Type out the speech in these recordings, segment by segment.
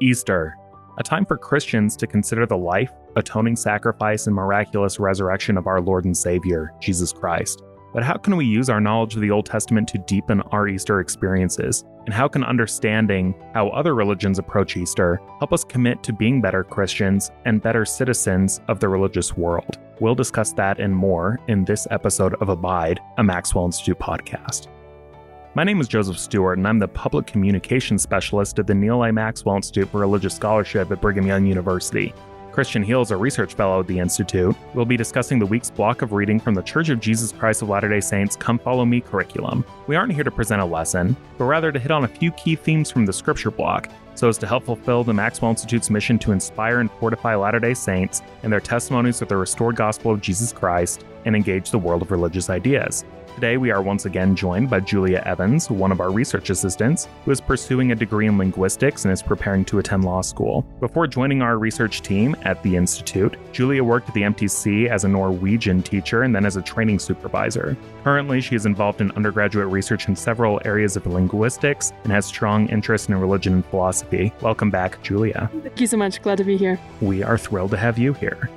Easter, a time for Christians to consider the life, atoning sacrifice, and miraculous resurrection of our Lord and Savior, Jesus Christ. But how can we use our knowledge of the Old Testament to deepen our Easter experiences? And how can understanding how other religions approach Easter help us commit to being better Christians and better citizens of the religious world? We'll discuss that and more in this episode of Abide, a Maxwell Institute podcast. My name is Joseph Stewart, and I'm the Public Communications Specialist at the Neil A. Maxwell Institute for Religious Scholarship at Brigham Young University. Kristian Heal is a research fellow at the Institute. We'll be discussing the week's block of reading from the Church of Jesus Christ of Latter day Saints Come Follow Me curriculum. We aren't here to present a lesson, but rather to hit on a few key themes from the scripture block so as to help fulfill the Maxwell Institute's mission to inspire and fortify Latter day Saints and their testimonies of the restored gospel of Jesus Christ and engage the world of religious ideas. Today, we are once again joined by Julia Evans, one of our research assistants, who is pursuing a degree in linguistics and is preparing to attend law school. Before joining our research team at the Institute, Julia worked at the MTC as a Norwegian teacher and then as a training supervisor. Currently, she is involved in undergraduate research in several areas of linguistics and has strong interest in religion and philosophy. Welcome back, Julia. Thank you so much. Glad to be here. We are thrilled to have you here.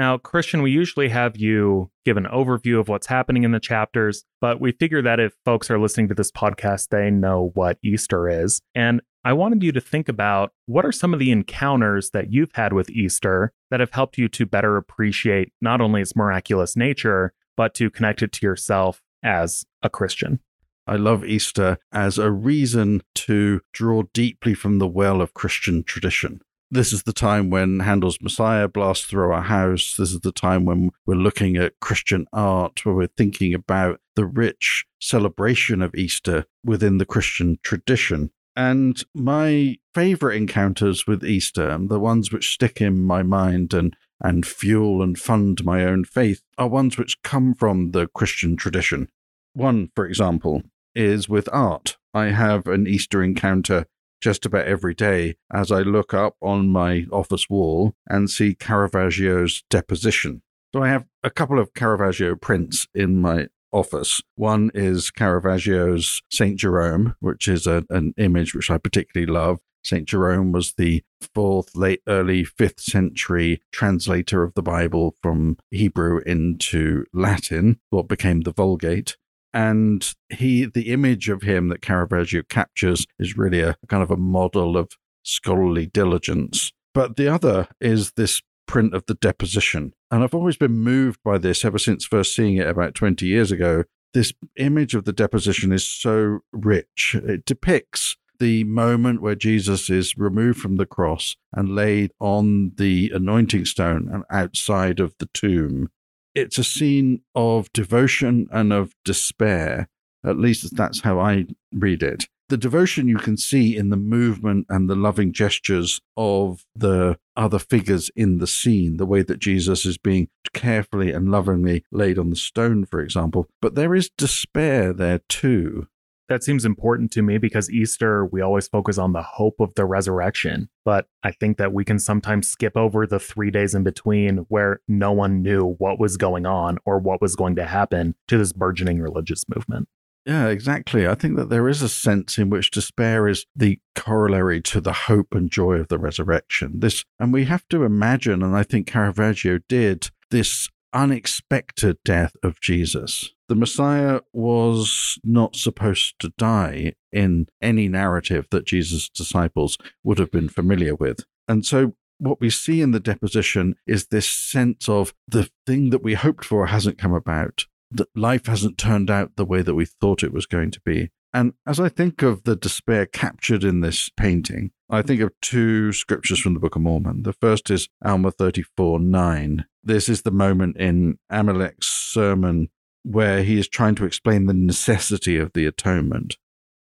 Now, Kristian, we usually have you give an overview of what's happening in the chapters, but we figure that if folks are listening to this podcast, they know what Easter is. And I wanted you to think about what are some of the encounters that you've had with Easter that have helped you to better appreciate not only its miraculous nature, but to connect it to yourself as a Christian. I love Easter as a reason to draw deeply from the well of Christian tradition. This is the time when Handel's Messiah blasts through our house. This is the time when we're looking at Christian art, where we're thinking about the rich celebration of Easter within the Christian tradition. And my favorite encounters with Easter, the ones which stick in my mind and, and fuel and fund my own faith, are ones which come from the Christian tradition. One, for example, is with art. I have an Easter encounter just about every day as I look up on my office wall and see Caravaggio's deposition. So I have a couple of Caravaggio prints in my office. One is Caravaggio's St. Jerome, which is a, an image which I particularly love. St. Jerome was the fourth, late, early fifth century translator of the Bible from Hebrew into Latin, what became the Vulgate and he the image of him that Caravaggio captures is really a kind of a model of scholarly diligence. But the other is this print of the deposition. And I've always been moved by this ever since first seeing it about 20 years ago. This image of the deposition is so rich. It depicts the moment where Jesus is removed from the cross and laid on the anointing stone and outside of the tomb it's a scene of devotion and of despair. At least that's how I read it. The devotion you can see in the movement and the loving gestures of the other figures in the scene, the way that Jesus is being carefully and lovingly laid on the stone, for example. But there is despair there too that seems important to me because Easter, we always focus on the hope of the resurrection. But I think that we can sometimes skip over the three days in between where no one knew what was going on or what was going to happen to this burgeoning religious movement. Yeah, exactly. I think that there is a sense in which despair is the corollary to the hope and joy of the resurrection. This, and we have to imagine, and I think Caravaggio did, this unexpected death of Jesus. The Messiah was not supposed to die in any narrative that Jesus' disciples would have been familiar with. And so what we see in the deposition is this sense of the thing that we hoped for hasn't come about, that life hasn't turned out the way that we thought it was going to be. And as I think of the despair captured in this painting, I think of two scriptures from the Book of Mormon. The first is Alma 34 9. This is the moment in Amulek's sermon where he is trying to explain the necessity of the atonement.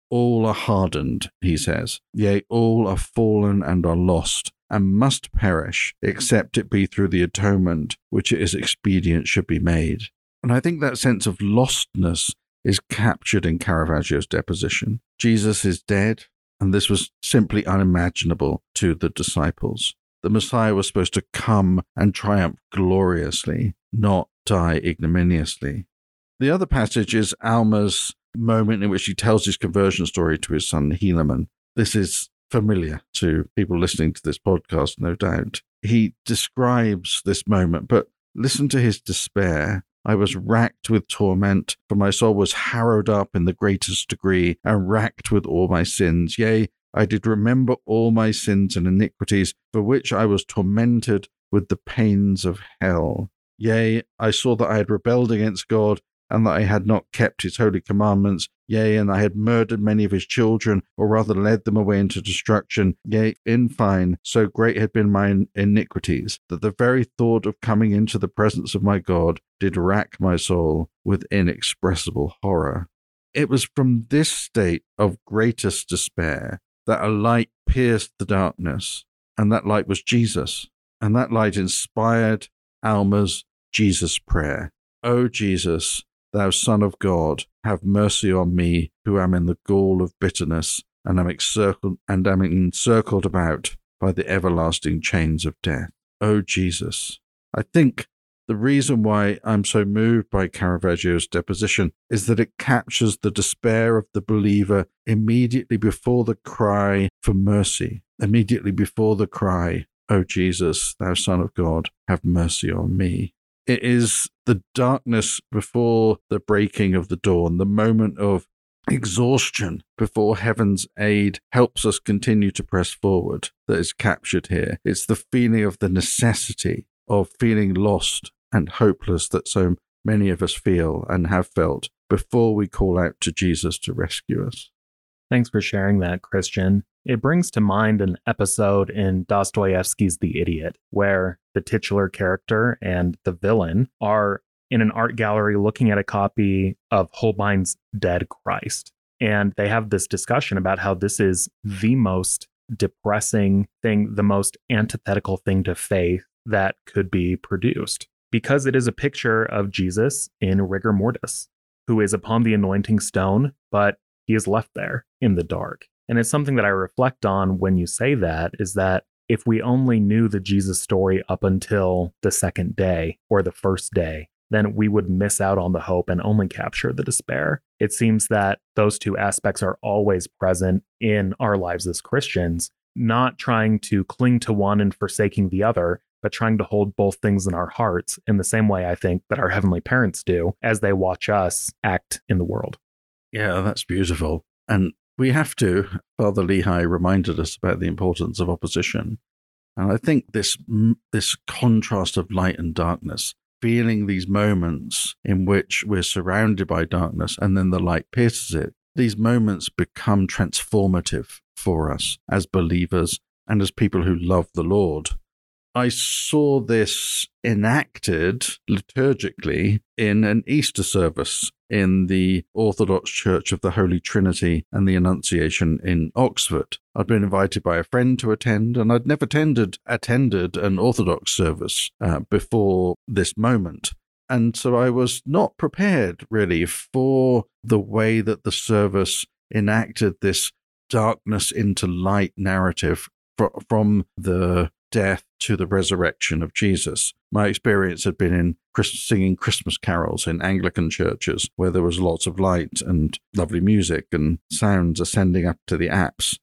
All are hardened, he says, yea, all are fallen and are lost, and must perish, except it be through the atonement which it is expedient should be made. And I think that sense of lostness is captured in Caravaggio's deposition. Jesus is dead, and this was simply unimaginable to the disciples. The Messiah was supposed to come and triumph gloriously, not die ignominiously. The other passage is Alma's moment in which he tells his conversion story to his son Helaman. This is familiar to people listening to this podcast, no doubt. He describes this moment, but listen to his despair. I was racked with torment, for my soul was harrowed up in the greatest degree, and racked with all my sins. Yea, I did remember all my sins and iniquities, for which I was tormented with the pains of hell. Yea, I saw that I had rebelled against God, and that I had not kept his holy commandments. Yea, and I had murdered many of his children, or rather led them away into destruction. Yea, in fine, so great had been my iniquities, that the very thought of coming into the presence of my God did rack my soul with inexpressible horror. It was from this state of greatest despair that a light pierced the darkness, and that light was Jesus. And that light inspired Alma's Jesus prayer. O Jesus, thou Son of God, have mercy on me, who am in the gall of bitterness, and am encircled and am encircled about by the everlasting chains of death. O Jesus. I think the reason why I'm so moved by Caravaggio's deposition is that it captures the despair of the believer immediately before the cry for mercy, immediately before the cry, O Jesus, thou Son of God, have mercy on me. It is the darkness before the breaking of the dawn, the moment of exhaustion before heaven's aid helps us continue to press forward that is captured here. It's the feeling of the necessity of feeling lost and hopeless that so many of us feel and have felt before we call out to Jesus to rescue us. Thanks for sharing that, Kristian. It brings to mind an episode in Dostoevsky's The Idiot, where the titular character and the villain are in an art gallery looking at a copy of Holbein's Dead Christ. And they have this discussion about how this is the most depressing thing, the most antithetical thing to faith that could be produced, because it is a picture of Jesus in rigor mortis, who is upon the anointing stone, but he is left there in the dark. And it's something that I reflect on when you say that is that if we only knew the Jesus story up until the second day or the first day, then we would miss out on the hope and only capture the despair. It seems that those two aspects are always present in our lives as Christians, not trying to cling to one and forsaking the other, but trying to hold both things in our hearts in the same way I think that our heavenly parents do as they watch us act in the world. Yeah, that's beautiful. And we have to. Father Lehi reminded us about the importance of opposition. And I think this, this contrast of light and darkness, feeling these moments in which we're surrounded by darkness and then the light pierces it, these moments become transformative for us as believers and as people who love the Lord. I saw this enacted liturgically in an Easter service in the Orthodox Church of the Holy Trinity and the Annunciation in Oxford. I'd been invited by a friend to attend, and I'd never attended, attended an Orthodox service uh, before this moment. And so I was not prepared really for the way that the service enacted this darkness into light narrative from the death to the resurrection of Jesus. My experience had been in singing Christmas carols in Anglican churches where there was lots of light and lovely music and sounds ascending up to the apse.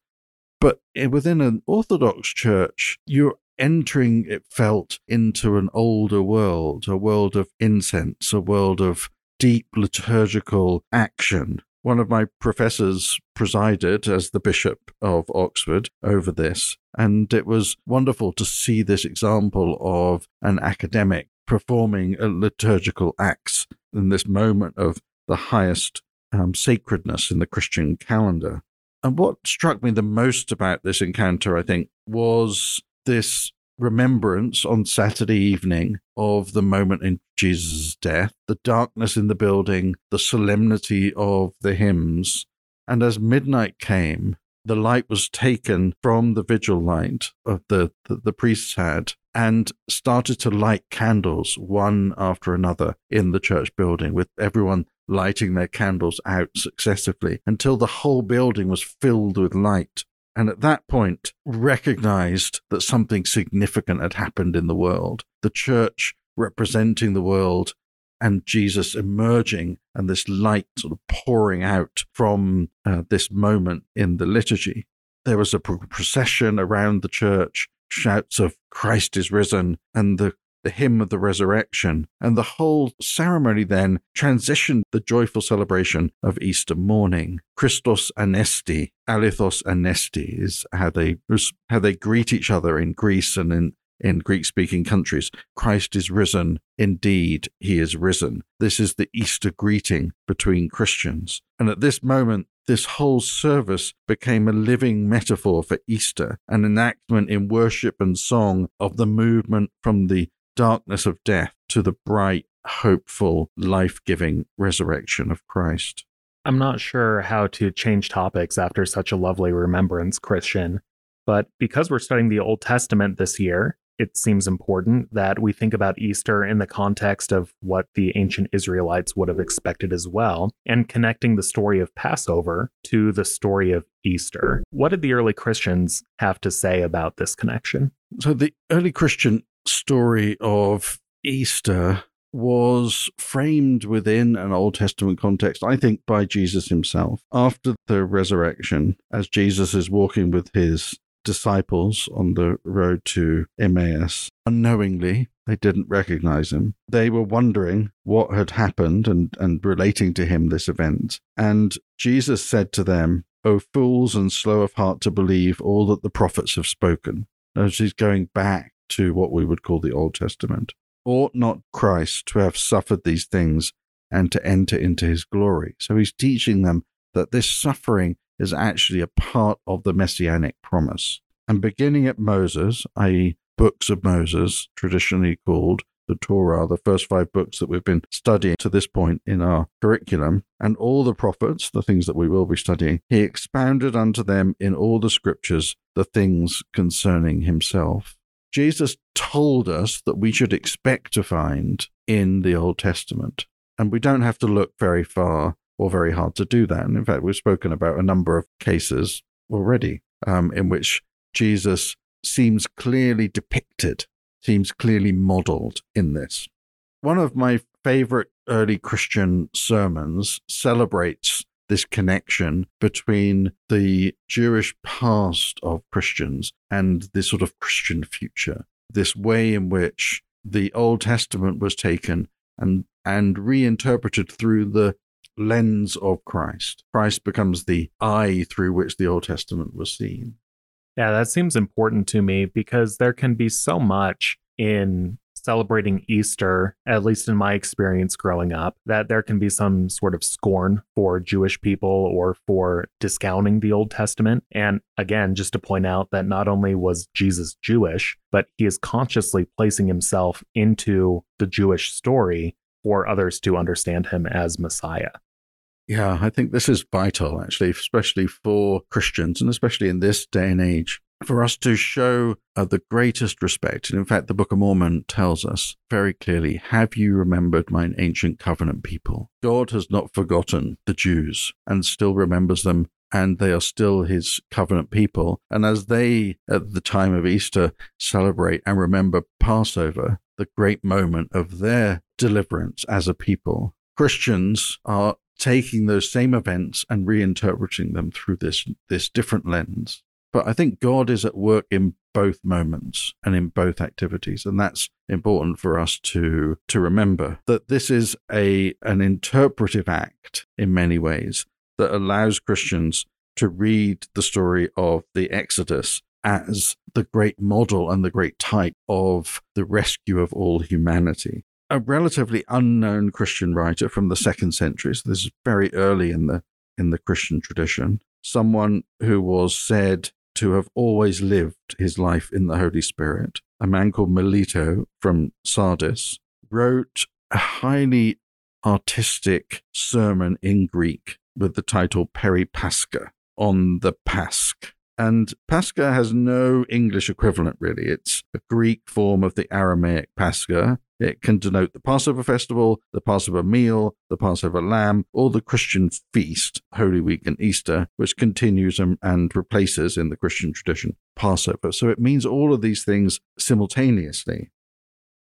But within an Orthodox church, you're entering, it felt, into an older world, a world of incense, a world of deep liturgical action one of my professors presided as the Bishop of Oxford over this, and it was wonderful to see this example of an academic performing a liturgical acts in this moment of the highest um, sacredness in the Christian calendar. And what struck me the most about this encounter, I think, was this remembrance on Saturday evening of the moment in Jesus' death, the darkness in the building, the solemnity of the hymns. And as midnight came, the light was taken from the vigil light of the, the, the priests had and started to light candles one after another in the church building, with everyone lighting their candles out successively until the whole building was filled with light and at that point recognized that something significant had happened in the world. The church representing the world and Jesus emerging and this light sort of pouring out from uh, this moment in the liturgy. there was a procession around the church, shouts of Christ is risen, and the the hymn of the resurrection. And the whole ceremony then transitioned the joyful celebration of Easter morning. Christos Anesti, Alithos Anesti is how they how they greet each other in Greece and in in Greek speaking countries. Christ is risen. Indeed, he is risen. This is the Easter greeting between Christians. And at this moment, this whole service became a living metaphor for Easter, an enactment in worship and song of the movement from the darkness of death to the bright, hopeful, life giving resurrection of Christ. I'm not sure how to change topics after such a lovely remembrance, Kristian, but because we're studying the Old Testament this year, it seems important that we think about Easter in the context of what the ancient Israelites would have expected as well, and connecting the story of Passover to the story of Easter. What did the early Christians have to say about this connection? So, the early Christian story of Easter was framed within an Old Testament context, I think, by Jesus himself. After the resurrection, as Jesus is walking with his disciples on the road to Emmaus. Unknowingly, they didn't recognize him. They were wondering what had happened and, and relating to him this event. And Jesus said to them, O fools and slow of heart to believe all that the prophets have spoken. As he's going back to what we would call the Old Testament. Ought not Christ to have suffered these things and to enter into his glory? So he's teaching them that this suffering is actually a part of the messianic promise. And beginning at Moses, i.e., books of Moses, traditionally called the Torah, the first five books that we've been studying to this point in our curriculum, and all the prophets, the things that we will be studying, he expounded unto them in all the scriptures the things concerning himself. Jesus told us that we should expect to find in the Old Testament. And we don't have to look very far or very hard to do that. And in fact, we've spoken about a number of cases already um, in which Jesus seems clearly depicted, seems clearly modeled in this. One of my favorite early Christian sermons celebrates this connection between the Jewish past of Christians and the sort of Christian future, this way in which the Old Testament was taken and and reinterpreted through the lens of Christ. Christ becomes the eye through which the Old Testament was seen. Yeah, that seems important to me because there can be so much in celebrating Easter, at least in my experience growing up, that there can be some sort of scorn for Jewish people or for discounting the Old Testament. And again, just to point out that not only was Jesus Jewish, but he is consciously placing himself into the Jewish story for others to understand him as Messiah. Yeah, I think this is vital, actually, especially for Christians and especially in this day and age, for us to show uh, the greatest respect. And in fact, the Book of Mormon tells us very clearly Have you remembered mine ancient covenant people? God has not forgotten the Jews and still remembers them. And they are still his covenant people. And as they, at the time of Easter, celebrate and remember Passover, the great moment of their deliverance as a people, Christians are taking those same events and reinterpreting them through this this different lens. But I think God is at work in both moments and in both activities, and that's important for us to to remember that this is a an interpretive act in many ways that allows Christians to read the story of the Exodus as the great model and the great type of the rescue of all humanity a relatively unknown Christian writer from the second century. So this is very early in the in the Christian tradition. Someone who was said to have always lived his life in the Holy Spirit. A man called Melito from Sardis wrote a highly artistic sermon in Greek with the title Peri Pascha on the Pasch. And Pascha has no English equivalent, really. It's a Greek form of the Aramaic Pascha, it can denote the Passover festival, the Passover meal, the Passover lamb, or the Christian feast, Holy Week and Easter, which continues and, and replaces in the Christian tradition Passover. So it means all of these things simultaneously.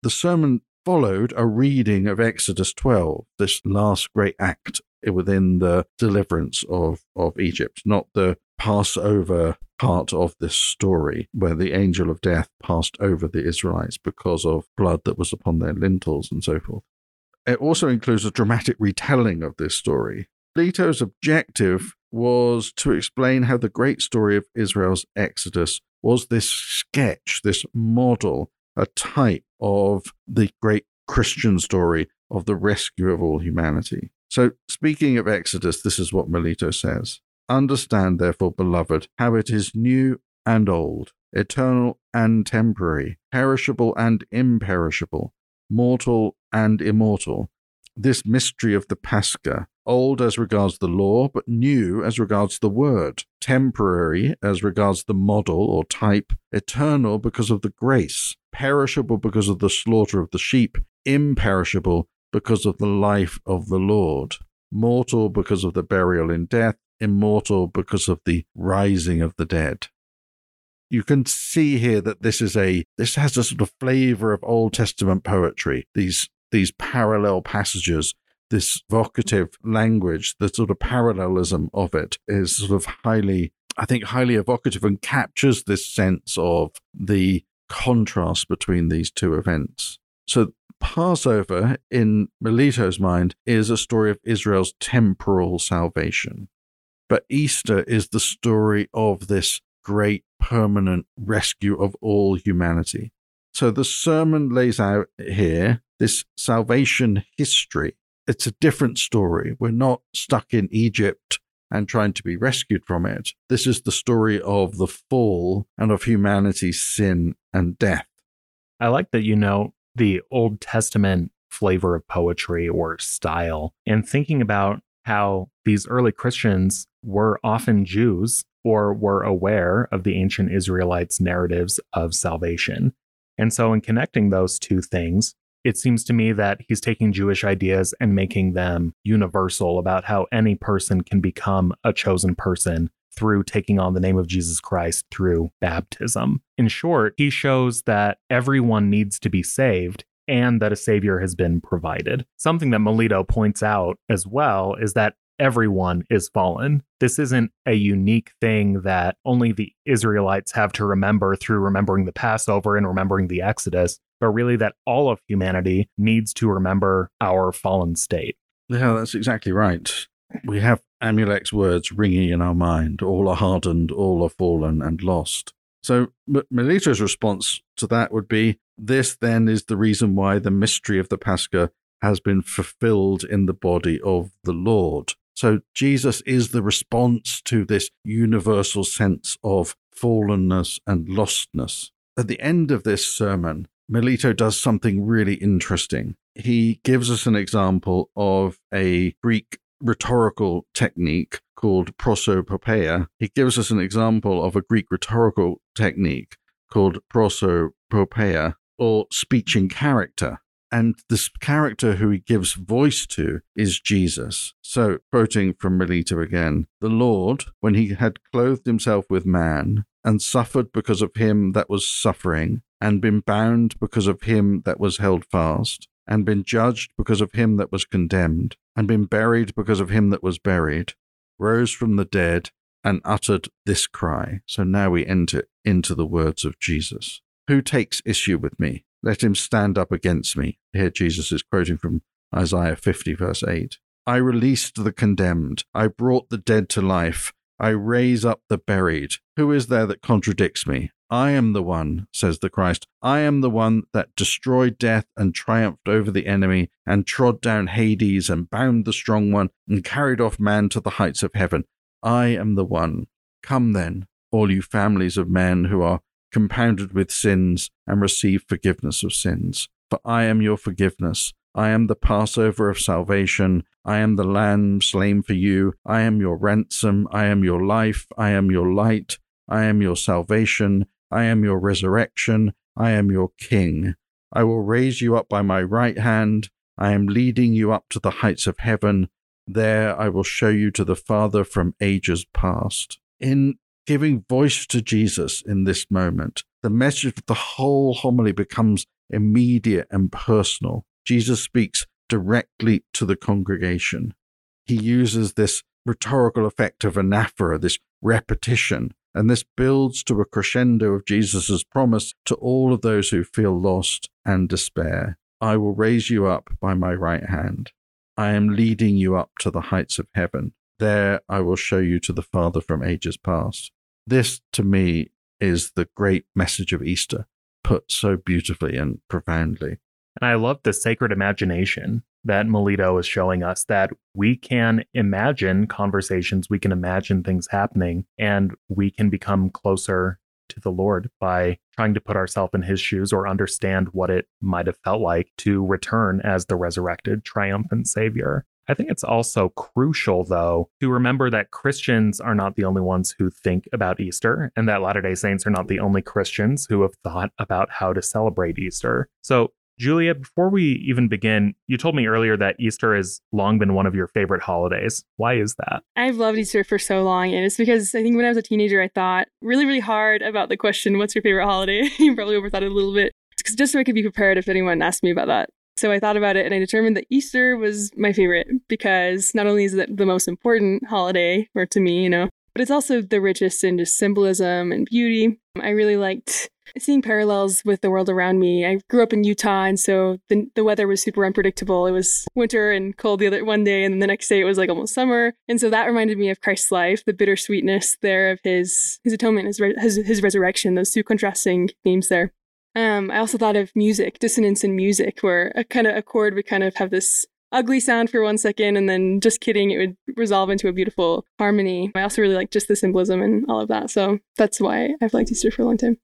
The sermon followed a reading of Exodus 12, this last great act within the deliverance of, of Egypt, not the Passover part of this story where the angel of death passed over the Israelites because of blood that was upon their lintels and so forth. It also includes a dramatic retelling of this story. Melito's objective was to explain how the great story of Israel's exodus was this sketch, this model, a type of the great Christian story of the rescue of all humanity. So, speaking of Exodus, this is what Melito says Understand, therefore, beloved, how it is new and old, eternal and temporary, perishable and imperishable, mortal and immortal. This mystery of the Pascha, old as regards the law, but new as regards the word, temporary as regards the model or type, eternal because of the grace, perishable because of the slaughter of the sheep, imperishable because of the life of the Lord, mortal because of the burial in death, immortal because of the rising of the dead. You can see here that this is a this has a sort of flavor of Old Testament poetry. These these parallel passages, this vocative language, the sort of parallelism of it is sort of highly, I think, highly evocative and captures this sense of the contrast between these two events. So Passover, in Melito's mind, is a story of Israel's temporal salvation. But Easter is the story of this great permanent rescue of all humanity. So the sermon lays out here this salvation history. It's a different story. We're not stuck in Egypt and trying to be rescued from it. This is the story of the fall and of humanity's sin and death. I like that you know the Old Testament flavor of poetry or style and thinking about how these early Christians were often Jews or were aware of the ancient Israelites' narratives of salvation. And so, in connecting those two things, it seems to me that he's taking Jewish ideas and making them universal about how any person can become a chosen person through taking on the name of Jesus Christ through baptism. In short, he shows that everyone needs to be saved and that a savior has been provided. Something that Melito points out as well is that everyone is fallen. This isn't a unique thing that only the Israelites have to remember through remembering the Passover and remembering the Exodus, but really that all of humanity needs to remember our fallen state. Yeah, that's exactly right. We have Amulek's words ringing in our mind all are hardened, all are fallen and lost. So Melito's response to that would be this then is the reason why the mystery of the Pascha has been fulfilled in the body of the Lord. So Jesus is the response to this universal sense of fallenness and lostness. At the end of this sermon, Melito does something really interesting. He gives us an example of a Greek rhetorical technique called prosopopeia. He gives us an example of a Greek rhetorical technique called prosopopeia, or speech in character. And this character who he gives voice to is Jesus. So, quoting from Melito again, the Lord, when he had clothed himself with man, and suffered because of him that was suffering, and been bound because of him that was held fast, and been judged because of him that was condemned, and been buried because of him that was buried, rose from the dead, and uttered this cry. So now we enter into the words of Jesus. Who takes issue with me? Let him stand up against me. Here Jesus is quoting from Isaiah 50, verse 8. I released the condemned. I brought the dead to life. I raise up the buried. Who is there that contradicts me? I am the one, says the Christ. I am the one that destroyed death and triumphed over the enemy and trod down Hades and bound the strong one and carried off man to the heights of heaven. I am the one. Come then, all you families of men who are compounded with sins, and receive forgiveness of sins. For I am your forgiveness. I am the Passover of salvation. I am the Lamb slain for you. I am your ransom. I am your life. I am your light. I am your salvation. I am your resurrection. I am your King. I will raise you up by my right hand. I am leading you up to the heights of heaven. There I will show you to the Father from ages past. In giving voice to Jesus in this moment, the message of the whole homily becomes immediate and personal. Jesus speaks directly to the congregation. He uses this rhetorical effect of anaphora, this repetition. And this builds to a crescendo of Jesus' promise to all of those who feel lost and despair. I will raise you up by my right hand. I am leading you up to the heights of heaven. There I will show you to the Father from ages past. This, to me, is the great message of Easter, put so beautifully and profoundly. And I love the sacred imagination that Melito is showing us that we can imagine conversations, we can imagine things happening, and we can become closer to the Lord by trying to put ourselves in his shoes or understand what it might have felt like to return as the resurrected, triumphant Savior. I think it's also crucial, though, to remember that Christians are not the only ones who think about Easter, and that Latter day Saints are not the only Christians who have thought about how to celebrate Easter. So, Julia, before we even begin, you told me earlier that Easter has long been one of your favorite holidays. Why is that? I've loved Easter for so long, and it's because I think when I was a teenager, I thought really, really hard about the question, What's your favorite holiday? you probably overthought it a little bit. Just so I could be prepared if anyone asked me about that. So I thought about it and I determined that Easter was my favorite because not only is it the most important holiday, or to me, you know, but it's also the richest in just symbolism and beauty. I really liked seeing parallels with the world around me. I grew up in Utah, and so the, the weather was super unpredictable. It was winter and cold the other one day, and then the next day it was like almost summer. And so that reminded me of Christ's life, the bittersweetness there of his his atonement, his his, his resurrection. Those two contrasting themes there. Um, I also thought of music, dissonance in music, where a kind of a chord would kind of have this ugly sound for one second and then just kidding it would resolve into a beautiful harmony i also really like just the symbolism and all of that so that's why i've liked easter for a long time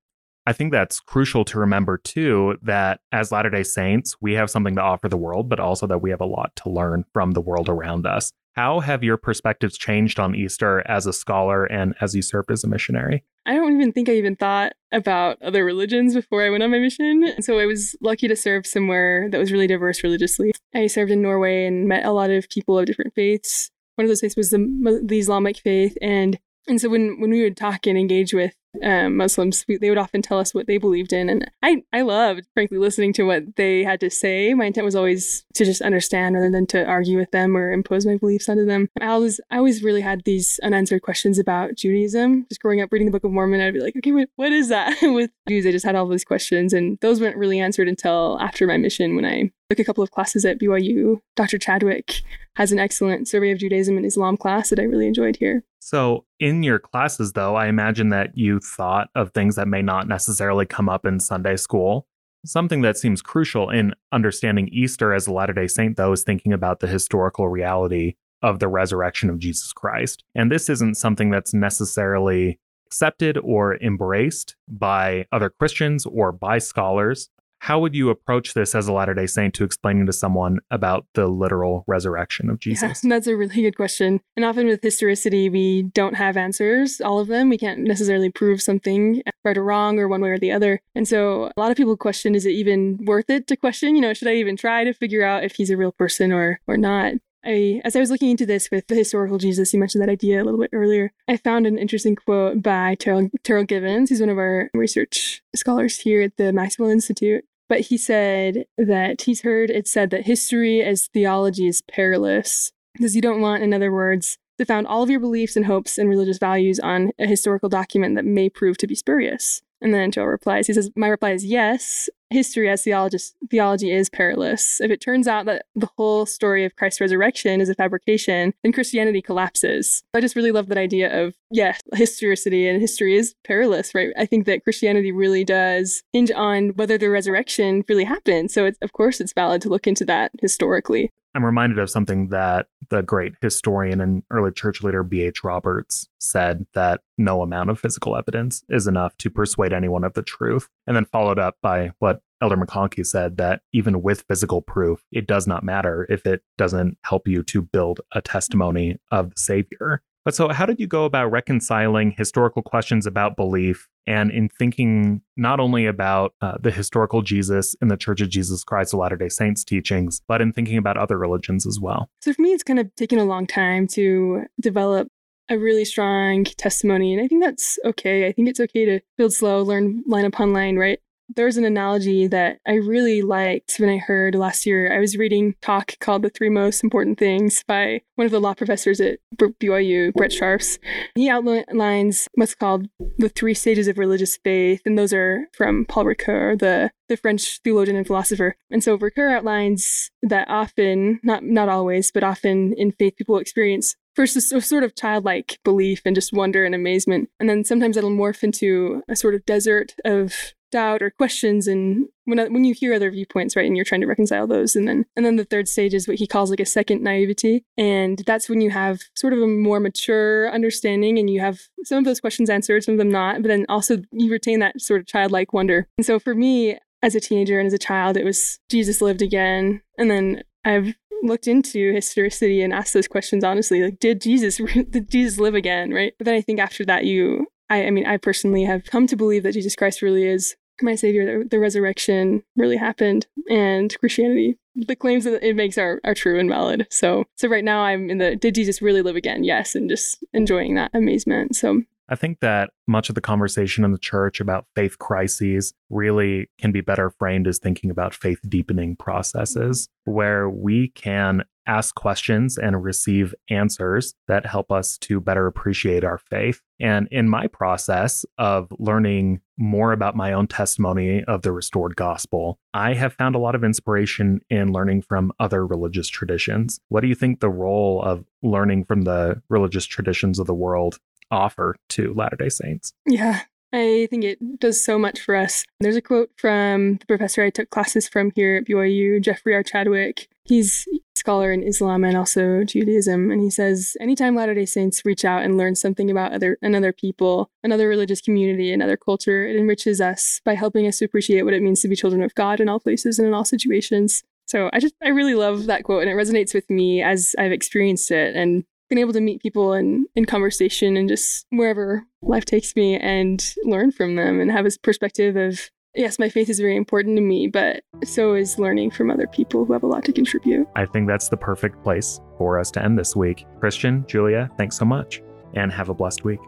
I think that's crucial to remember too that as Latter day Saints, we have something to offer the world, but also that we have a lot to learn from the world around us. How have your perspectives changed on Easter as a scholar and as you served as a missionary? I don't even think I even thought about other religions before I went on my mission. So I was lucky to serve somewhere that was really diverse religiously. I served in Norway and met a lot of people of different faiths. One of those faiths was the, the Islamic faith. And and so when, when we would talk and engage with um, Muslims, we, they would often tell us what they believed in. And I, I loved, frankly, listening to what they had to say. My intent was always to just understand rather than to argue with them or impose my beliefs onto them. I always, I always really had these unanswered questions about Judaism. Just growing up reading the Book of Mormon, I'd be like, okay, wait, what is that? with Jews, I just had all these questions. And those weren't really answered until after my mission when I took a couple of classes at BYU. Dr. Chadwick has an excellent survey of Judaism and Islam class that I really enjoyed here. So, in your classes, though, I imagine that you thought of things that may not necessarily come up in Sunday school. Something that seems crucial in understanding Easter as a Latter day Saint, though, is thinking about the historical reality of the resurrection of Jesus Christ. And this isn't something that's necessarily accepted or embraced by other Christians or by scholars. How would you approach this as a Latter day Saint to explaining to someone about the literal resurrection of Jesus? Yeah, that's a really good question. And often with historicity, we don't have answers, all of them. We can't necessarily prove something uh, right or wrong or one way or the other. And so a lot of people question is it even worth it to question? You know, should I even try to figure out if he's a real person or, or not? I, as I was looking into this with the historical Jesus, you mentioned that idea a little bit earlier. I found an interesting quote by Terrell, Terryl Givens. He's one of our research scholars here at the Maxwell Institute. But he said that he's heard it said that history as theology is perilous because you don't want, in other words, to found all of your beliefs and hopes and religious values on a historical document that may prove to be spurious. And then Joel replies, he says, My reply is yes, history as theology is perilous. If it turns out that the whole story of Christ's resurrection is a fabrication, then Christianity collapses. I just really love that idea of, yeah, historicity and history is perilous, right? I think that Christianity really does hinge on whether the resurrection really happened. So, it's, of course, it's valid to look into that historically. I'm reminded of something that the great historian and early church leader B.H. Roberts said that no amount of physical evidence is enough to persuade anyone of the truth. And then followed up by what Elder McConkie said that even with physical proof, it does not matter if it doesn't help you to build a testimony of the Savior. But so, how did you go about reconciling historical questions about belief and in thinking not only about uh, the historical Jesus in the Church of Jesus Christ of Latter day Saints teachings, but in thinking about other religions as well? So, for me, it's kind of taken a long time to develop a really strong testimony. And I think that's okay. I think it's okay to build slow, learn line upon line, right? there's an analogy that I really liked when I heard last year. I was reading talk called The Three Most Important Things by one of the law professors at BYU, Brett Scharffs. He outlines what's called the three stages of religious faith, and those are from Paul Ricoeur, the the French theologian and philosopher. And so Ricoeur outlines that often, not not always, but often in faith people experience first a sort of childlike belief and just wonder and amazement. And then sometimes it'll morph into a sort of desert of doubt or questions and when when you hear other viewpoints right and you're trying to reconcile those and then and then the third stage is what he calls like a second naivety and that's when you have sort of a more mature understanding and you have some of those questions answered some of them not but then also you retain that sort of childlike wonder and so for me as a teenager and as a child, it was Jesus lived again. And then I've looked into historicity and asked those questions honestly, like, did Jesus did Jesus live again? Right. But then I think after that, you, I, I mean, I personally have come to believe that Jesus Christ really is my savior. The, the resurrection really happened, and Christianity. The claims that it makes are, are true and valid. So, so right now I'm in the did Jesus really live again? Yes, and just enjoying that amazement. So I think that much of the conversation in the church about faith crises really can be better framed as thinking about faith deepening processes mm-hmm. where we can ask questions and receive answers that help us to better appreciate our faith. And in my process of learning more about my own testimony of the restored gospel, I have found a lot of inspiration in learning from other religious traditions. What do you think the role of learning from the religious traditions of the world offer to Latter day Saints. Yeah, I think it does so much for us. There's a quote from the professor I took classes from here at BYU, Jeffrey R. Chadwick. He's a scholar in Islam and also Judaism, and he says, anytime Latter day Saints reach out and learn something about other another people, another religious community, another culture, it enriches us by helping us to appreciate what it means to be children of God in all places and in all situations. So I just I really love that quote and it resonates with me as I've experienced it and been able to meet people in, in conversation and just wherever life takes me and learn from them and have a perspective of yes, my faith is very important to me, but so is learning from other people who have a lot to contribute. I think that's the perfect place for us to end this week. Kristian, Julia, thanks so much and have a blessed week.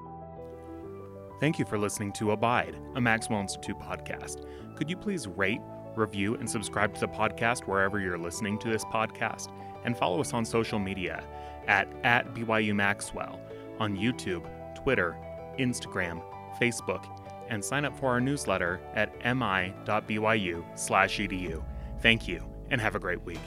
Thank you for listening to Abide, a Maxwell Institute podcast. Could you please rate, review, and subscribe to the podcast wherever you're listening to this podcast? And follow us on social media at, at BYU Maxwell on YouTube, Twitter, Instagram, Facebook, and sign up for our newsletter at mi.byu/edu. Thank you and have a great week.